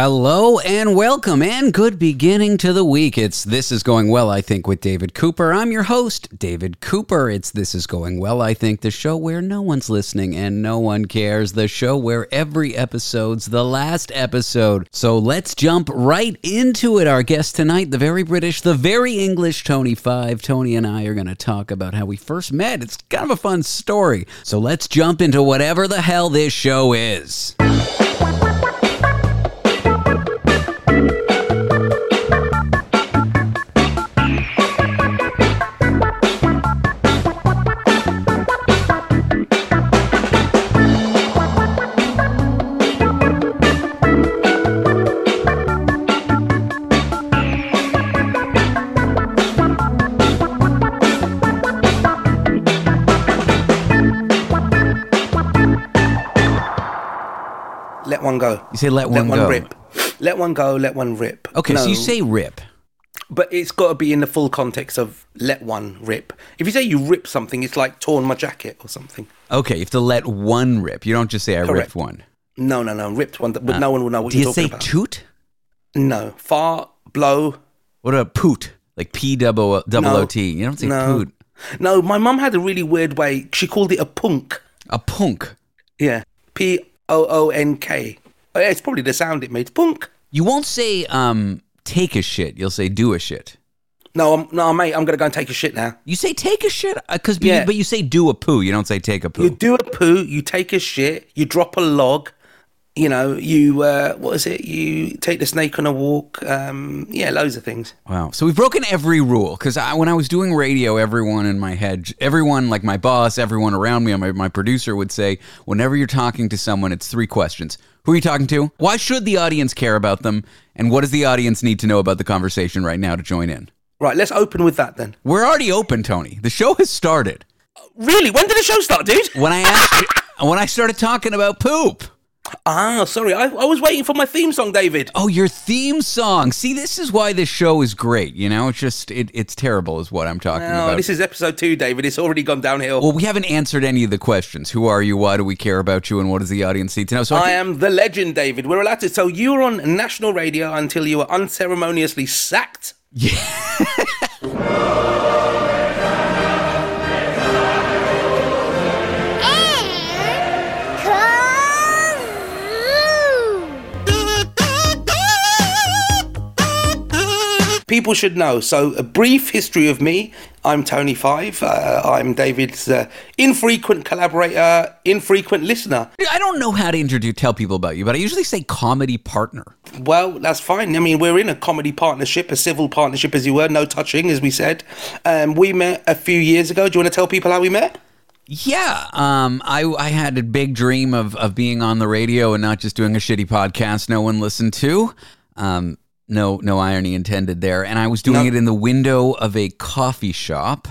Hello and welcome and good beginning to the week. It's This Is Going Well, I think, with David Cooper. I'm your host, David Cooper. It's This Is Going Well, I think, the show where no one's listening and no one cares, the show where every episode's the last episode. So let's jump right into it. Our guest tonight, the very British, the very English Tony Five. Tony and I are going to talk about how we first met. It's kind of a fun story. So let's jump into whatever the hell this show is. Let one go. You say let one let one go. rip. Let one go. Let one rip. Okay, so you say rip. but it's got to be in the full context of let one rip. If you say you rip something, it's like torn my jacket or something. Okay, you have to let one rip. You don't just say I ripped one. No, no, no, ripped one. But ah. no one will know what Do you're you say talking about. toot? no, fart, blow. What about poot? Like P double uh, double No. O T. You don't say No. poot. No, my mum had a really weird way. She called it a punk. A punk. Yeah, P O O N K. Oh, It's probably the sound it made. Punk. You won't say um take a shit. You'll say do a shit. No, I'm, no, mate. I'm gonna go and take a shit now. You say take a shit because Yeah. but you say do a poo. You don't say take a poo. You do a poo, you take a shit, you drop a log, you know, you uh, what is it? You take the snake on a walk. Um, yeah, loads of things. Wow. So we've broken every rule because I, when I was doing radio, everyone in my head, everyone like my boss, everyone around me, my, my producer would say, whenever you're talking to someone, it's three questions. Who are you talking to? Why should the audience care about them? And what does the audience need to know about the conversation right now to join in? Right, let's open with that then. We're already open, Tony. The show has started. Really? When did the show start, dude? When I asked, when I started talking about poop. Ah, sorry, I, I was waiting for my theme song, David. Oh, your theme song. See, this is why this show is great. You know, it's just it, it's terrible, is what I'm talking No, about. this is episode two, David. It's already gone downhill. Well, we haven't answered any of the questions. Who are you? Why do we care about you? And what does the audience need to know? So I I think- am the legend, David. We're allowed to. So you were on national radio until you were unceremoniously sacked. People should know. So, a brief history of me. I'm Tony Five. Uh, I'm David's uh, infrequent collaborator, infrequent listener. I don't know how to introduce tell people about you, but I usually say comedy partner. Well, that's fine. I mean, we're in a comedy partnership, a civil partnership, as you were, no touching, as we said. Um, we met a few years ago. Do you want to tell people how we met? Yeah, um, I I had a big dream of of being on the radio and not just doing a shitty podcast no one listened to. Um, no no irony intended there. And I was doing No. it in the window of a coffee shop.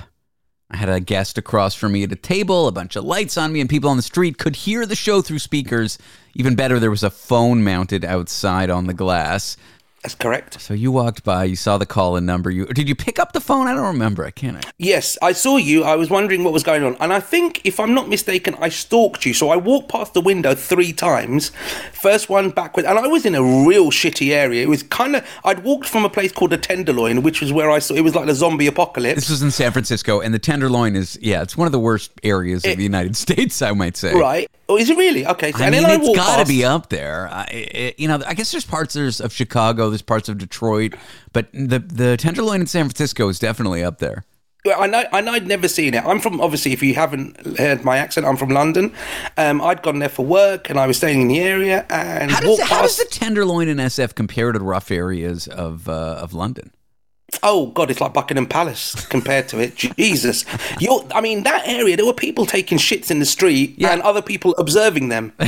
I had a guest across from me at a table, a bunch of lights on me, and people on the street could hear the show through speakers. Even better, there was a phone mounted outside on the glass. That's correct. So you walked by, you saw the call and number. You did you pick up the phone? I don't remember. I can't. Yes, I saw you. I was wondering what was going on. And I think, if I'm not mistaken, I stalked you. So I walked past the window three times. First one backward. And I was in a real shitty area. It was kind of, I'd walked from a place called the Tenderloin, which was where I saw, it was like the zombie apocalypse. This was in San Francisco, and the Tenderloin is yeah, it's one of the worst areas of the United States, I might say. Right. Oh, is it really? Okay. So, I and mean, it's got to be up there. I, it, you know, I guess there's parts there's of Chicago, there's parts of Detroit, but the the Tenderloin in San Francisco is definitely up there. Well, I know, I know I'd never seen it. I'm from, obviously, if you haven't heard my accent, I'm from London. Um, I'd gone there for work and I was staying in the area and How does walked how does the Tenderloin in SF compare to the rough areas of uh, of London? Oh, God, it's like Buckingham Palace compared to it. Jesus. You're, I mean, that area, there were people taking shits in the street Yeah. and other people observing them.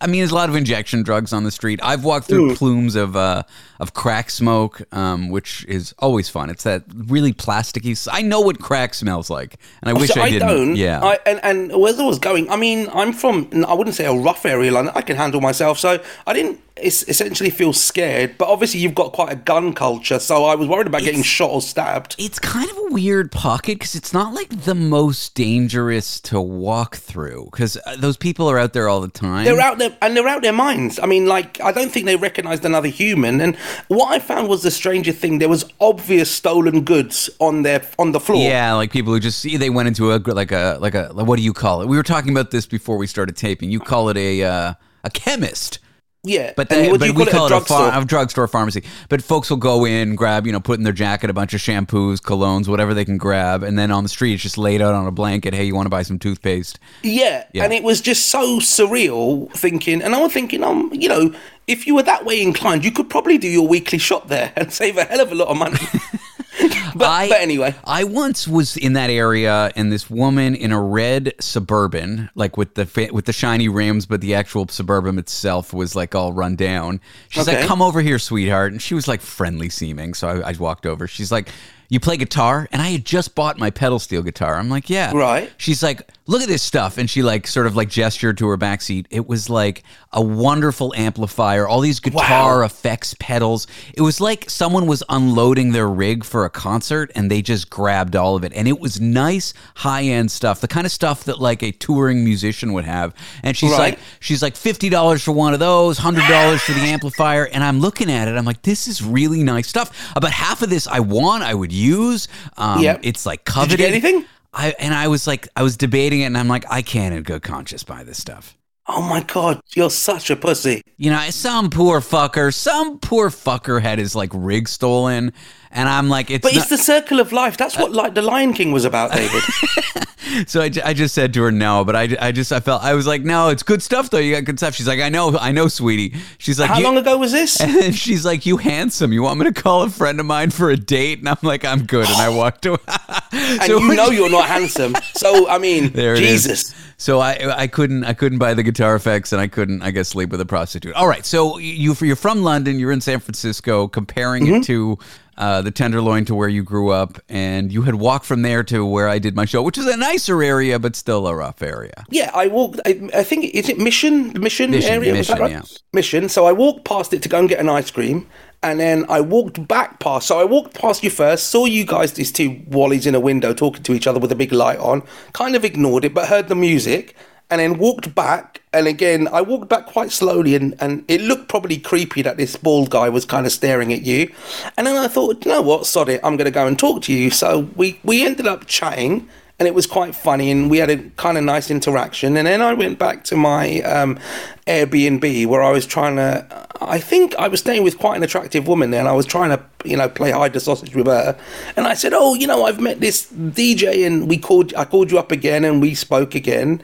I mean, there's a lot of injection drugs on the street. I've walked through plumes of uh, of crack smoke, um, which is always fun. It's that really plasticky. I know what crack smells like, and I wish So I didn't. don't. Yeah, I, and, and where I was going, I mean, I'm from, I wouldn't say a rough area, London. I can handle myself. So I didn't essentially feel scared. But obviously, you've got quite a gun culture. So I was worried about getting shot or stabbed. it's kind of a weird pocket because it's not like the most dangerous to walk through because those people are out there all the time. They're out there and they're out their minds. I mean, like I don't think they recognised another human. And what I found was the stranger thing. There was obvious stolen goods on their on the floor. Yeah, like people who just see they went into a like a like a what do you call it? We were talking about this before we started taping. You call it a uh, a chemist. Yeah, But what but do you we call call it? A drugstore. a, a drugstore pharmacy. But folks will go in, grab, you know, put in their jacket a bunch of shampoos, colognes, whatever they can grab, and then on the street it's just laid out on a blanket. Hey, you want to buy some toothpaste? Yeah, Yeah. and it was just so surreal thinking, and I was thinking, um, you know, if you were that way inclined, you could probably do your weekly shop there and save a hell of a lot of money. but, I- but anyway, I once was in that area, and this woman in a red suburban, like with the with the shiny rims, but the actual suburban itself was like all run down. She's like, "Come over here, sweetheart," and she was like friendly seeming. So I, I walked over. She's like, "You play guitar?" And I had just bought my pedal steel guitar. I'm like, "Yeah." Right. She's like, "Look at this stuff," and she like sort of like gestured to her back seat. It was like a wonderful amplifier, all these guitar Wow. effects pedals. It was like someone was unloading their rig for a concert and they just grabbed all of it. And it was nice high end stuff, the kind of stuff that like a touring musician would have. And she's Right. like, she's like fifty dollars for one of those, hundred dollars for the amplifier. And I'm looking at it, I'm like, this is really nice stuff. About half of this I want, I would use. Um, Yep. It's like did coveted. you get anything? I and I was like, I was debating it, and I'm like, I can't in good conscience buy this stuff. Oh my god, you're such a pussy. You know, some poor fucker, some poor fucker had his like rig stolen, and I'm like, it's But not, it's the circle of life. That's what like the Lion King was about, David. so I, I just said to her no, but I, I just I felt I was like, no, it's good stuff though. You got good stuff. She's like, I know, I know, sweetie. She's like, How long ago was this? And she's like, "You handsome. You want me to call a friend of mine for a date?" And I'm like, "I'm good." And I walked away. And you know you're not handsome. So I mean, There it is. Jesus. So I I couldn't I couldn't buy the guitar effects and I couldn't I guess sleep with a prostitute. All right, so you you're from London, you're in San Francisco, comparing Mm-hmm. it to uh, the Tenderloin to where you grew up, and you had walked from there to where I did my show, which is a nicer area but still a rough area. Yeah, I walked. I, I think is it Mission, the Mission, Mission, area. Mission, right? yeah. Mission. So I walked past it to go and get an ice cream, and then I walked back past. So I walked past you first, saw you guys, these two wallies in a window talking to each other with a big light on. Kind of ignored it, but heard the music, and then walked back. And again, I walked back quite slowly, and, and it looked probably creepy that this bald guy was kind of staring at you. And then I thought, you know what, sod it, I'm going to go and talk to you. So we we ended up chatting and it was quite funny and we had a kind of nice interaction and then i went back to my um, airbnb where i was trying to i think i was staying with quite an attractive woman there and i was trying to you know play hide the sausage with her and i said oh you know i've met this dj and we called i called you up again and we spoke again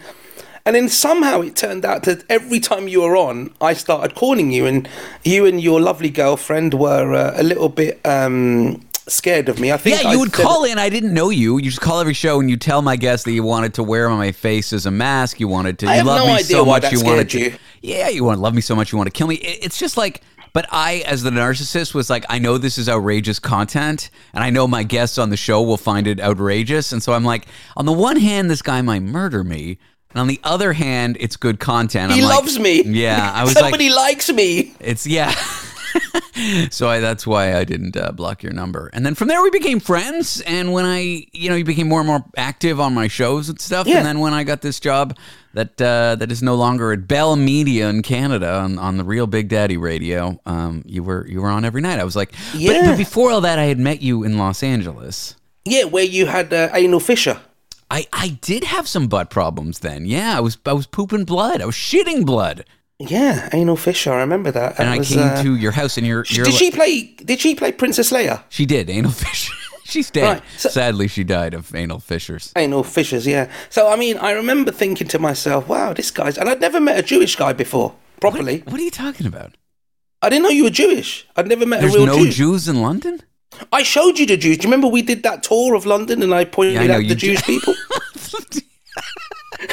and then somehow it turned out that every time you were on, I started calling you, and you and your lovely girlfriend were uh, a little bit um, scared of me. I think Yeah, I you would said- call in. I didn't know you. You just call every show and you tell my guests that you wanted to wear my face as a mask. You wanted to. I you have love no me idea so why much. that you wanted to. you. Yeah, you want to love me so much. You want to kill me. It- it's just like. But I, as the narcissist, was like, I know this is outrageous content, and I know my guests on the show will find it outrageous, and so I'm like, on the one hand, this guy might murder me, and on the other hand, it's good content. He I'm like- loves me. Yeah, I was Somebody like, likes me. it's yeah. so I, that's why I didn't uh, block your number. And then from there we became friends. And when I, you know, you became more and more active on my shows and stuff. Yeah. And then when I got this job that uh, that is no longer at Bell Media in Canada on, on the real Big Daddy Radio, um, you were you were on every night. I was like, Yeah. but before all that, I had met you in Los Angeles. Yeah, where you had uh, anal fissure. I, I did have some butt problems then. Yeah, I was I was pooping blood. I was shitting blood. Yeah, anal fissure. I remember that. And I came uh, to your house and you're, you're Did she play? Did she play Princess Leia? She did anal fissure. She's dead. Right, so- Sadly, she died of anal fissures. Anal fissures. Yeah. So I mean, I remember thinking to myself, "Wow, this guy's." And I'd never met a Jewish guy before properly. What are you talking about? I didn't know you were Jewish. I'd never met There's a real no Jew. Jews in London. I showed you the Jews. Do you remember we did that tour of London and I pointed Yeah, I know, out the did. Jewish people?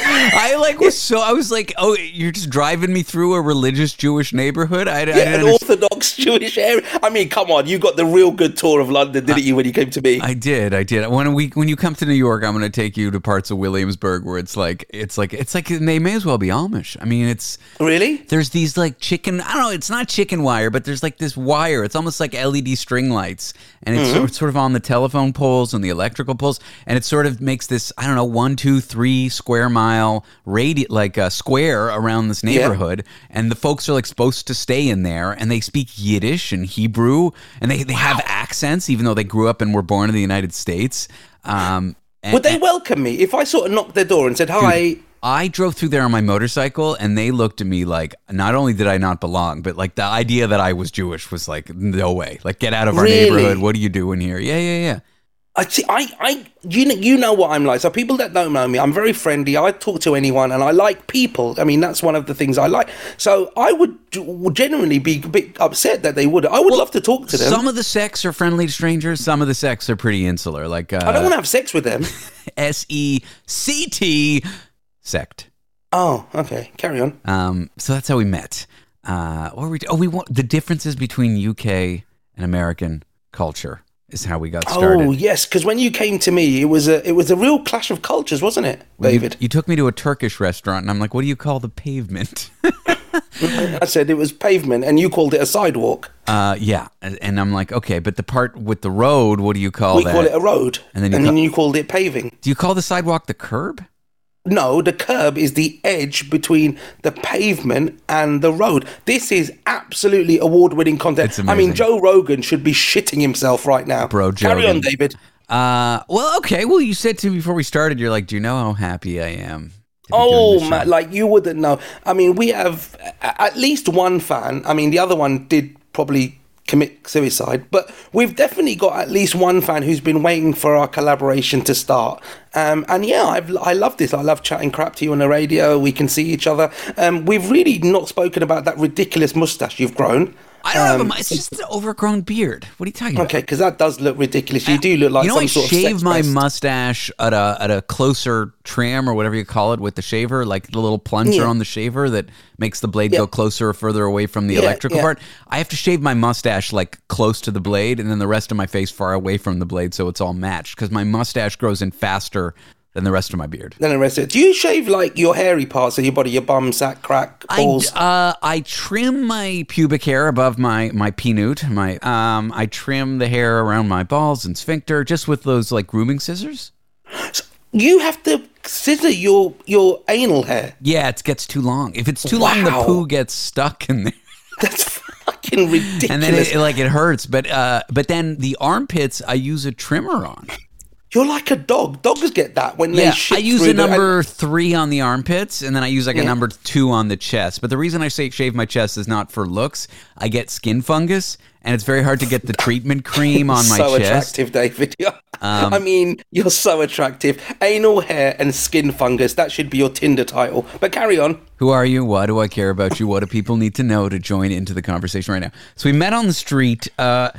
I like was so I was like, oh, you're just driving me through a religious Jewish neighborhood. I, I Yeah, didn't an. Orthodox Jewish area. I mean, come on, you got the real good tour of London, didn't you, when you came to me? I did, I did. When we when you come to New York, I'm going to take you to parts of Williamsburg where it's like it's like it's like they may as well be Amish. I mean, it's really? there's these like chicken. I don't know. It's not chicken wire, but there's like this wire. It's almost like LED string lights, and it's mm-hmm. sort, sort of on the telephone poles and the electrical poles, and it sort of makes this I don't know one, two, three square miles mile radi- like a square around this neighborhood, and the folks are like supposed to stay in there, and they speak Yiddish and Hebrew, and they they have accents even though they grew up and were born in the United States. Um, and- Would they welcome me if I sort of knocked their door and said hi? I drove through there on my motorcycle and they looked at me like not only did I not belong, but like the idea that I was Jewish was like no way. Like get out of our Really? neighborhood. What are you doing here? Yeah, yeah, yeah. I see. I, I, you know, you know what I'm like. So people that don't know me, I'm very friendly. I talk to anyone, and I like people. I mean, that's one of the things I like. So I would g- would genuinely be a bit upset that they would. I would love to talk to them. Some of the sects are friendly to strangers. Some of the sects are pretty insular, like I don't uh, want to have sex with them. S E C T sect. Oh, okay. Carry on. Um, so that's how we met. Uh, what were we? Oh, we want the differences between UK and American culture is how we got started. Oh yes, because when you came to me, it was a it was a real clash of cultures, wasn't it, David? you took me to a Turkish restaurant, and I'm like, "What do you call the pavement?" I said it was pavement, and you called it a sidewalk. Uh, yeah, and and I'm like, okay, but the part with the road, what do you call we that? call it a road, And and then then, you you, called it paving. do you call the sidewalk the curb? No, the curb is the edge between the pavement and the road. This is absolutely award-winning content. It's I mean, Joe Rogan should be shitting himself right now. Bro, Carry on, David. Uh, well, okay. Well, you said to me before we started, you're like, do you know how happy I am? to be doing Oh man, like you wouldn't know. I mean, we have at least one fan. I mean, the other one did probably commit suicide, but we've definitely got at least one fan who's been waiting for our collaboration to start. Um, and yeah, I've, I love this. I love chatting crap to you on the radio. We can see each other. Um, we've really not spoken about that ridiculous mustache you've grown. I don't have a. Um, It's just an overgrown beard. What are you talking about? Okay, because that does look ridiculous. You do look like you know, some I sort shave sex my pest. mustache at a at a closer trim or whatever you call it with the shaver, like the little plunger Yeah. on the shaver that makes the blade go closer or further away from the Yeah, electrical yeah. part. I have to shave my mustache like close to the blade, and then the rest of my face far away from the blade, so it's all matched. Because my mustache grows in faster than the rest of my beard. Then the rest of it. Do you shave like your hairy parts of your body, your bum, sack, crack, I, balls? uh, I trim my pubic hair above my my peanut. My um, I trim the hair around my balls and sphincter just with those like grooming scissors. You have to scissor your your anal hair. Yeah, it gets too long. If it's too long, the poo gets stuck in there, That's fucking ridiculous. and then it, like it hurts. But uh, but then the armpits, I use a trimmer on. You're like a dog. Dogs get that when they Yeah, shit I use a number three on the armpits, and then I use like a number two on the chest. But the reason I say shave my chest is not for looks. I get skin fungus, and it's very hard to get the treatment cream on my so chest. So attractive, David. I mean, you're so attractive. Anal hair and skin fungus. That should be your Tinder title. But carry on. Who are you? Why do I care about you? What do people need to know to join into the conversation right now? So we met on the street. Uh,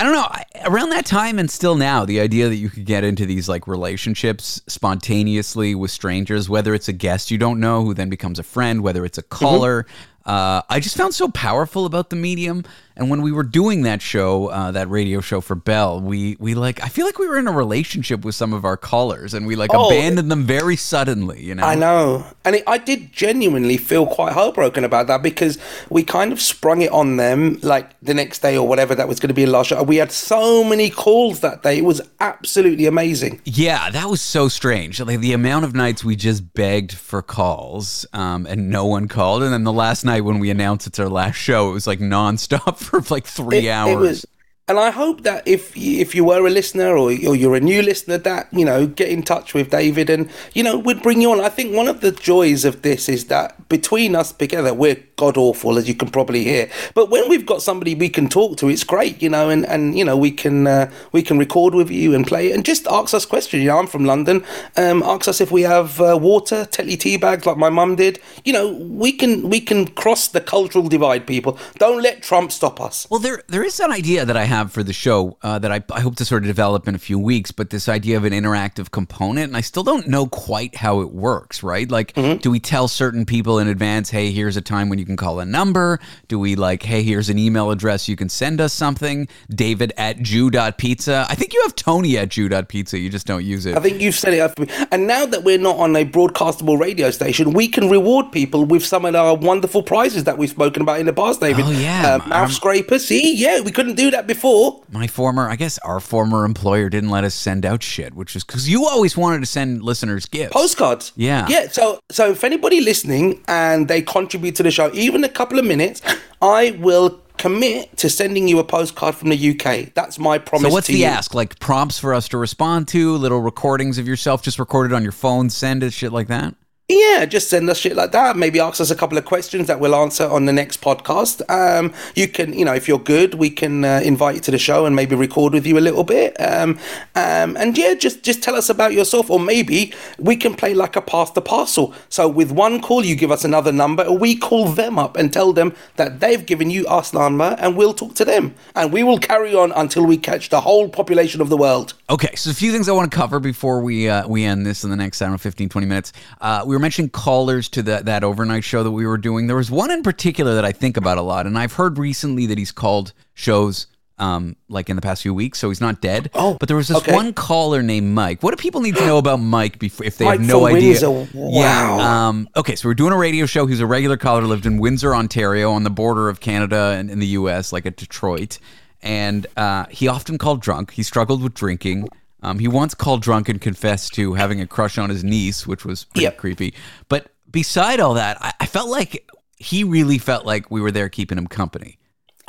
I don't know. Around that time and still now, the idea that you could get into these like relationships spontaneously with strangers, whether it's a guest you don't know who then becomes a friend, whether it's a caller. Uh, I just found so powerful about the medium. And when we were doing that show, uh, that radio show for Bell, we we like I feel like we were in a relationship with some of our callers, and we like Oh. abandoned them very suddenly. You know, I know. And it, I did genuinely feel quite heartbroken about that because we kind of sprung it on them like the next day or whatever that was going to be a last show. We had so many calls that day. It was absolutely amazing. Yeah, that was so strange. Like the amount of nights we just begged for calls, um, and no one called. And then the last night when we announced it's our last show, it was like nonstop for like three It- hours. It was, and I hope that if if you were a listener or, or you're a new listener, that you know get in touch with David and you know we'd bring you on. I think one of the joys of this is that between us together, we're god awful, as you can probably hear. But when we've got somebody we can talk to, it's great, you know, and, and you know we can uh, we can record with you and play and just ask us questions. You know, I'm from London. Um, ask us if we have uh, water, telly tea bags like my mum did. You know, we can we can cross the cultural divide. People, don't let Trump stop us. Well, there there is an idea that I have for the show uh, that I, I hope to sort of develop in a few weeks, but this idea of an interactive component, and I still don't know quite how it works, right? Like, Mm-hmm. do we tell certain people in advance, hey, here's a time when you can call a number? Do we like, hey, here's an email address you can send us something? David at Jew.pizza. I think you have Tony at Jew.pizza. You just don't use it. I think you've set it up for me. And now that we're not on a broadcastable radio station, we can reward people with some of our wonderful prizes that we've spoken about in the past, David. Oh, yeah. Uh, mouth scraper. See, yeah, we couldn't do that before. My former, I guess our former employer didn't let us send out shit, which is because you always wanted to send listeners gifts. Postcards. Yeah. Yeah. So, so if anybody listening and they contribute to the show, even a couple of minutes, I will commit to sending you a postcard from the UK. That's my promise. So what's to the you. ask? Like prompts for us to respond to, little recordings of yourself just recorded on your phone, send it, shit like that? Yeah, just send us shit like that. Maybe ask us a couple of questions that we'll answer on the next podcast. Um, you can, you know, if you're good, we can uh, invite you to the show and maybe record with you a little bit. Um, um, and yeah, just just tell us about yourself, or maybe we can play like a pass the parcel. So with one call, you give us another number, and we call them up and tell them that they've given you us number, and we'll talk to them, and we will carry on until we catch the whole population of the world. Okay, so a few things I want to cover before we uh, we end this in the next, I don't know, 15, 20 minutes. Uh, we were mentioning callers to that that overnight show that we were doing. There was one in particular that I think about a lot, and I've heard recently that he's called shows um, like in the past few weeks, so he's not dead. Oh, but there was this okay. one caller named Mike. What do people need to know about Mike before if they Mike have no idea? Windsor. Yeah. Wow. Um, okay, so we're doing a radio show. He's a regular caller, lived in Windsor, Ontario, on the border of Canada and in the U.S., like at Detroit. And uh, he often called drunk. He struggled with drinking. Um, he once called drunk and confessed to having a crush on his niece, which was pretty Yep. creepy. But beside all that, I, I felt like he really felt like we were there keeping him company.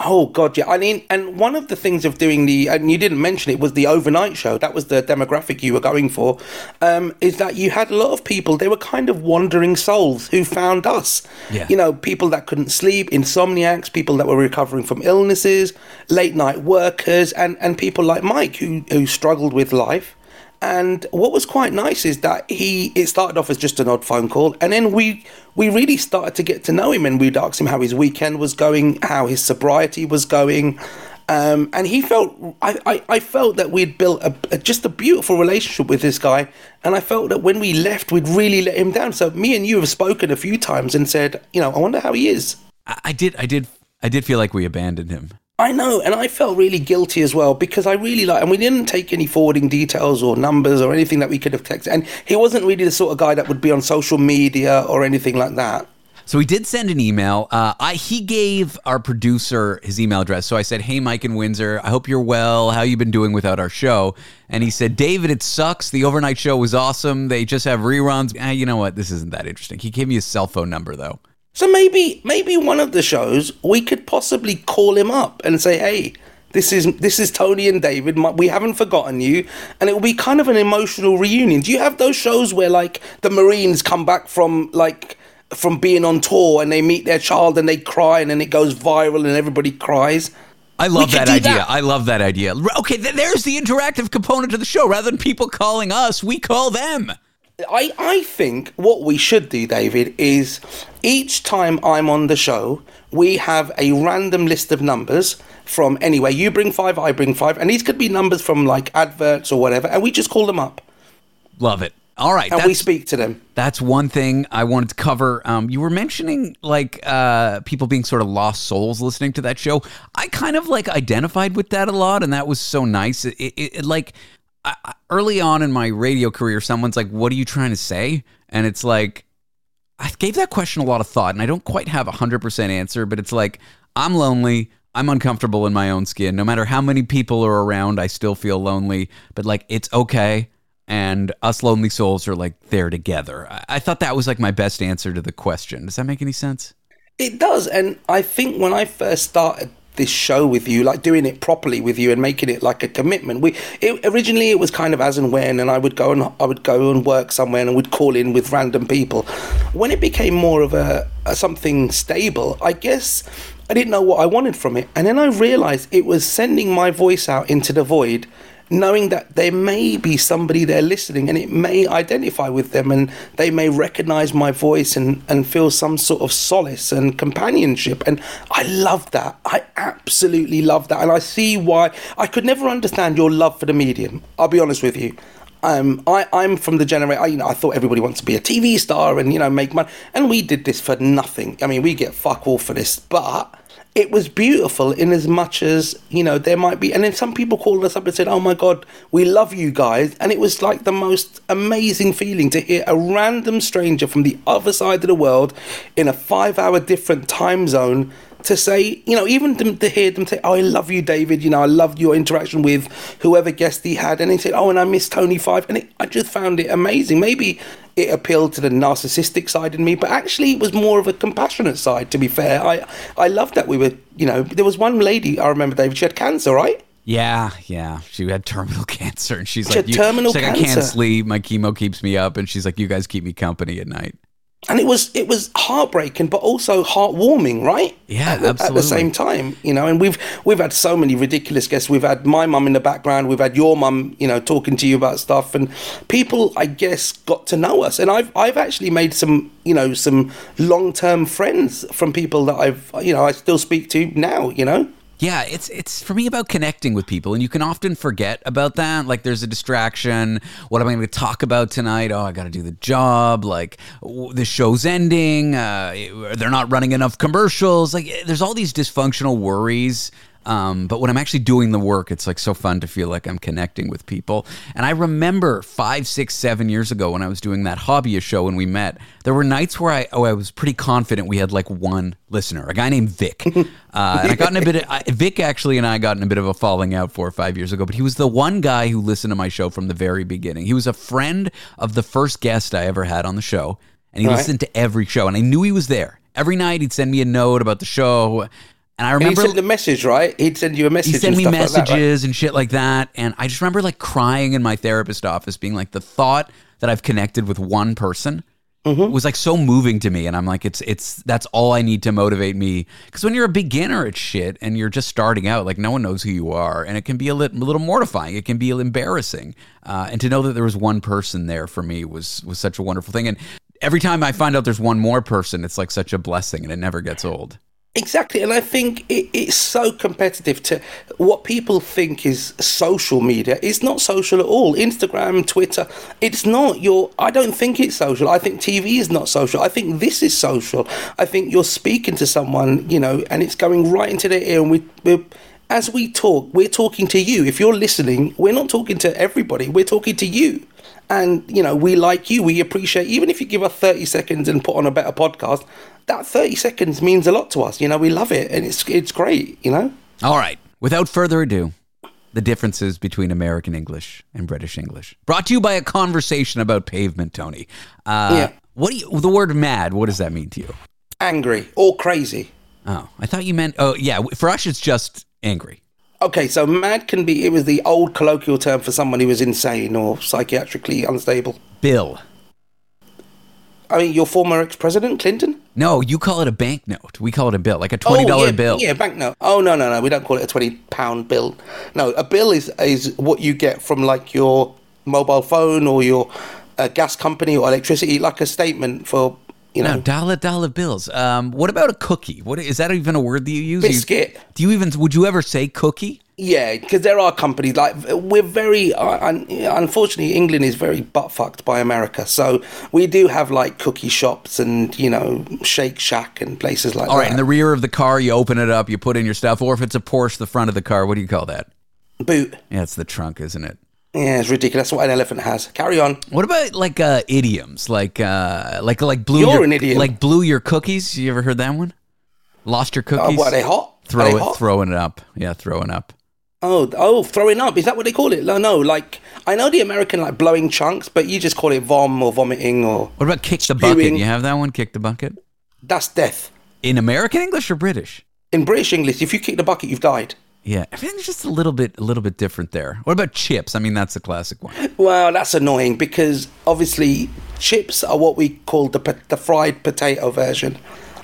Oh God, yeah. I mean, and one of the things of doing the, and you didn't mention it, was the overnight show. That was the demographic you were going for. Um, is that you had a lot of people? They were kind of wandering souls who found us. Yeah. You know, people that couldn't sleep, insomniacs, people that were recovering from illnesses, late night workers, and and people like Mike who who struggled with life. And what was quite nice is that he it started off as just an odd phone call, and then we we really started to get to know him, and we'd ask him how his weekend was going, how his sobriety was going, um, and he felt I, I, I felt that we'd built a, a just a beautiful relationship with this guy, and I felt that when we left, we'd really let him down. So me and you have spoken a few times and said, you know, I wonder how he is. I, I did, I did, I did feel like we abandoned him. I know, and I felt really guilty as well because I really like, and we didn't take any forwarding details or numbers or anything that we could have texted. And he wasn't really the sort of guy that would be on social media or anything like that. So he did send an email. Uh, I he gave our producer his email address. So I said, "Hey, Mike in Windsor, I hope you're well. How you been doing without our show?" And he said, "David, it sucks. The overnight show was awesome. They just have reruns. Ah, you know what? This isn't that interesting." He gave me his cell phone number though. So maybe, maybe one of the shows we could possibly call him up and say, "Hey, this is this is Tony and David. We haven't forgotten you," and it will be kind of an emotional reunion. Do you have those shows where like the Marines come back from like from being on tour and they meet their child and they cry and then it goes viral and everybody cries? I love that idea. that. I love that idea. Okay, th- there's the interactive component to the show. Rather than people calling us, we call them. I, I think what we should do, David, is each time I'm on the show, we have a random list of numbers from anywhere. You bring five, I bring five, and these could be numbers from like adverts or whatever, and we just call them up Love it. All right, and we speak to them. that's one thing I wanted to cover. Um, you were mentioning like uh, people being sort of lost souls listening to that show. I kind of like identified with that a lot, and that was so nice. It, it, it like I, early on in my radio career, someone's like, "What are you trying to say?" And it's like I gave that question a lot of thought, and I don't quite have a hundred percent answer, but it's like I'm lonely. I'm uncomfortable in my own skin. No matter how many people are around, I still feel lonely. But like, it's okay. And us lonely souls are like there together. I, I thought that was like my best answer to the question. Does that make any sense? It does, and I think when I first started this show with you, like doing it properly with you and making it like a commitment, we it, originally it was kind of as and when, and I would go and I would go and work somewhere and would call in with random people. When it became more of a, a something stable, I guess I didn't know what I wanted from it, and then I realized it was sending my voice out into the void knowing that there may be somebody there listening and it may identify with them and they may recognize my voice and, and feel some sort of solace and companionship. And I love that. I absolutely love that. And I see why I could never understand your love for the medium. I'll be honest with you. um, I, I'm from the generation. You know, I thought everybody wants to be a TV star and you know make money, and we did this for nothing. I mean, we get fuck all for this, but it was beautiful in as much as you know there might be and then some people called us up and said oh my god we love you guys. And it was like the most amazing feeling to hear a random stranger from the other side of the world in a five hour different time zone to say, you know, even to, to, hear them say, "Oh, I love you, David." You know, I loved your interaction with whoever guest he had, and he said, "Oh, and I miss Tony Five," and it, I just found it amazing. Maybe it appealed to the narcissistic side in me, but actually, it was more of a compassionate side. To be fair, I I loved that we were, you know, there was one lady I remember, David. She had cancer, right? Yeah, yeah. She had terminal cancer, and she's She like, terminal she's like, I cancer. can't sleep. My chemo keeps me up, and she's like, you guys keep me company at night. And it was it was heartbreaking but also heartwarming right? Yeah, at the, at the same time you know and we've we've had so many ridiculous guests. We've had my mum in the background. We've had your mum you know talking to you about stuff. And people i guess got to know us. And i've i've actually made some you know some long-term friends from people that i've you know i still speak to now you know Yeah, it's it's for me about connecting with people, and you can often forget about that. Like, there's a distraction. What am I going to talk about tonight? Oh, I got to do the job. Like, the show's ending. Uh, they're not running enough commercials. Like, there's all these dysfunctional worries. Um, but when I'm actually doing the work, it's like so fun to feel like I'm connecting with people. And I remember five, six, seven years ago when I was doing that hobbyist show when we met, there were nights where I oh I was pretty confident we had like one listener, a guy named Vic. Uh, and I got in a bit of I, Vic actually and I got in a bit of a falling out four or five years ago. But he was the one guy who listened to my show from the very beginning. He was a friend of the first guest I ever had on the show, and he Right. listened to every show. And I knew he was there every night. He'd send me a note about the show. And I and he remember sent the message right? He'd send you a message he sent and me stuff like that, right? messages and shit like that. And i just remember like crying in my therapist office being like the thought that i've connected with one person Mm-hmm. was like so moving to me. And i'm like it's it's that's all i need to motivate me. Because when you're a beginner at shit and you're just starting out like no one knows who you are. And it can be a, lit, a little mortifying. It can be embarrassing. Uh, and to know that there was one person there for me was was such a wonderful thing. And every time i find out there's one more person it's like such a blessing and it never gets old Exactly, and I think it, it's so competitive to what people think is social media. It's not social at all. Instagram, Twitter, it's not. Your, I don't think it's social. I think TV is not social. I think this is social. I think you're speaking to someone, you know, and it's going right into their ear. And we, we're, as we talk, we're talking to you. If you're listening, we're not talking to everybody. We're talking to you and you know we like you we appreciate even if you give us 30 seconds and put on a better podcast that 30 seconds means a lot to us you know we love it and it's it's great you know All right. Without further ado, the differences between American English and British English. Brought to you by a conversation about pavement, Tony. Uh, Yeah. What do you? The word "mad." What does that mean to you? angry or crazy Oh, I thought you meant. Oh, yeah. For us, it's just angry. okay so mad can be it was the old colloquial term for someone who was insane or psychiatrically unstable Bill. I mean your former ex-president clinton No, you call it a banknote. We call it a bill, like a twenty dollar oh, yeah, bill. Yeah, banknote. Oh no, no, no. We don't call it a twenty pound bill. No, a bill is is what you get from like your mobile phone or your uh, gas company or electricity, like a statement for you know No, dollar dollar bills. Um, what about a cookie? What is that even a word that you use? Biscuit. do you even? Would you ever say cookie? Yeah, because there are companies like we're very uh, un, unfortunately England is very butt fucked by America, so we do have like cookie shops and you know Shake Shack and places like All that. All right, in the rear of the car, you open it up, you put in your stuff, or if it's a Porsche, the front of the car. What do you call that? boot. Yeah, it's the trunk, isn't it? Yeah, it's ridiculous. That's what an elephant has. Carry on. What about like uh, idioms, like uh, like like blew You're your, an idiom. like blew your cookies? You ever heard that one? Lost your Oh, cookies? what are they hot? Throw they it, hot? throwing it up. Yeah, throwing up. Oh, oh, throwing up. Is that what they call it? No, no. Like I know the American like blowing chunks, but you just call it vom or vomiting or What about kick the bucket? Spewing. You have that one? Kick the bucket that's death. in American English or British? In British English, if you kick the bucket, you've died. Yeah, everything's just a little bit a little bit different there. What about chips? I mean, that's a classic one. Well, that's annoying because obviously chips are what we call the the fried potato version,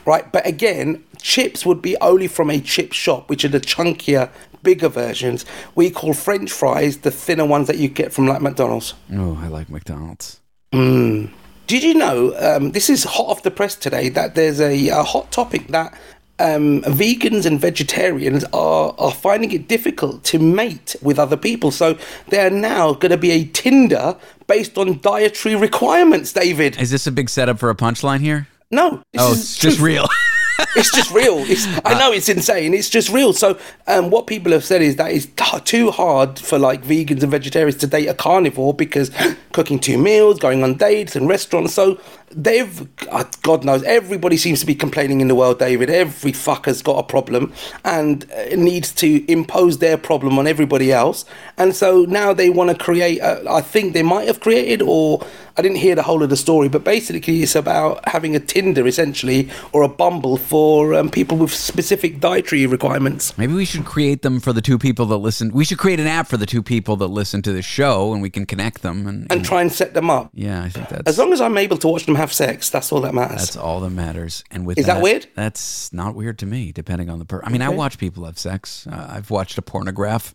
right? But again, chips would be only from a chip shop, which are the chunkier, bigger versions. We call French fries the thinner ones that you get from like McDonald's. Oh, I like McDonald's. Did you know um, this is hot off the press today that there's a, a hot topic that um, vegans and vegetarians are, are finding it difficult to mate with other people. So they're now going to be a Tinder based on dietary requirements, David. Is this a big setup for a punchline here? No. Oh, it's just real. it's just real. It's, I know it's insane. It's just real. So, um, what people have said is that it's t- too hard for like vegans and vegetarians to date a carnivore because cooking two meals, going on dates and restaurants. So they've, uh, God knows, everybody seems to be complaining in the world, David. Every fucker's got a problem and uh, needs to impose their problem on everybody else. And so now they want to create. A, I think they might have created, or I didn't hear the whole of the story, but basically it's about having a Tinder essentially or a Bumble for um, people with specific dietary requirements. Maybe we should create them for the two people that listen. We should create an app for the two people that listen to the show, and we can connect them. And, And try and set them up. yeah, I think that's As long as I'm able to watch them have sex, that's all that matters. that's all that matters. And with Is that weird? That's not weird to me, depending on the per. I mean, I watch people have sex. Uh, I've watched a pornograph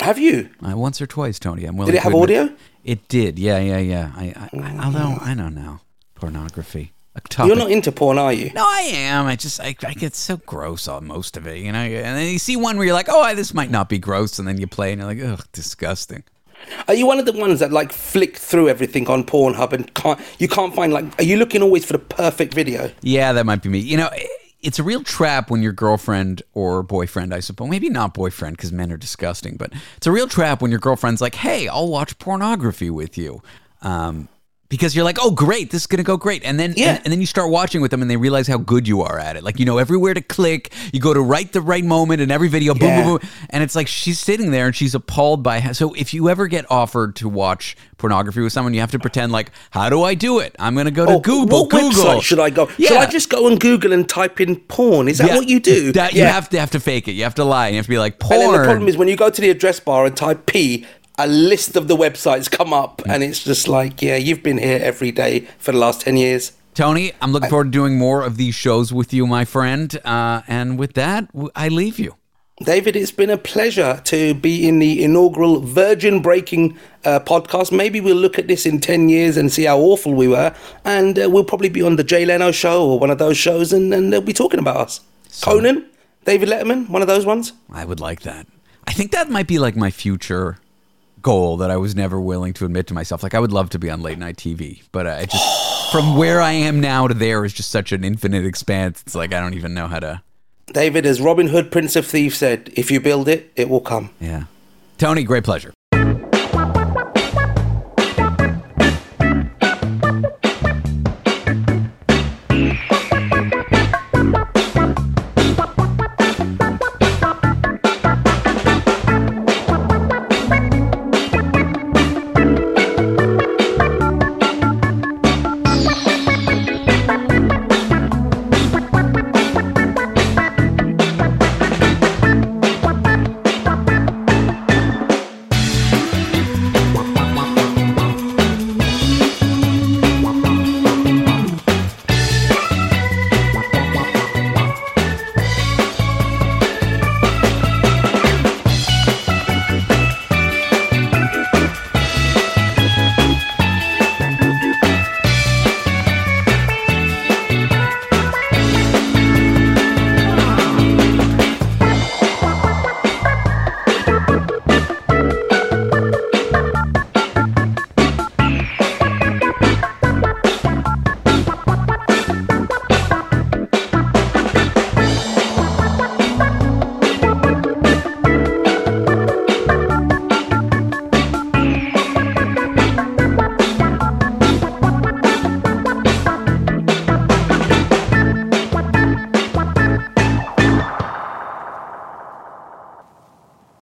have you? uh, once or twice, Tony. I'm willing. Did it have audio? It did. Yeah, yeah, yeah. I, I, I although I don't know pornography. You're not into porn, are you? No, I am. I just I, I get so gross on most of it, you know. And then you see one where you're like, oh, this might not be gross, and then you play and you're like, ugh, disgusting. Are you one of the ones that like flick through everything on Pornhub and can't you can't find like? Are you looking always for the perfect video? Yeah, that might be me. You know, it's a real trap when your girlfriend or boyfriend, I suppose, maybe not boyfriend because men are disgusting, but it's a real trap when your girlfriend's like, hey, I'll watch pornography with you. Um, because you're like, oh, great, this is gonna go great, and then Yeah. and, and then you start watching with them, and they realize how good you are at it. Like you know everywhere to click, you go to right the right moment in every video, boom, Yeah. boom, boom, and it's like she's sitting there and she's appalled by. How, so if you ever get offered to watch pornography with someone, you have to pretend like, how do I do it? I'm gonna go to Oh, Google. What Google. website should I go? Should I just go on Google and type in porn? Is that Yeah, what you do? That you have to have to fake it. You have to lie. You have to be like porn. And then the problem is when you go to the address bar and type P, a list of the websites come up, and it's just like, yeah, you've been here every day for the last ten years. Tony, I'm looking forward to doing more of these shows with you, my friend. Uh, and with that, I leave you. David, it's been a pleasure to be in the inaugural Virgin Breaking uh, podcast. Maybe we'll look at this in 10 years and see how awful we were. And uh, we'll probably be on the Jay Leno show or one of those shows, and, and they'll be talking about us. Conan, David Letterman, one of those ones. I would like that. I think that might be like my future goal that I was never willing to admit to myself. Like I would love to be on late night TV, but uh, I just from where I am now to there is just such an infinite expanse. It's like I don't even know how to. David, as Robin Hood, Prince of Thieves said, if you build it, it will come. Yeah, Tony, great pleasure.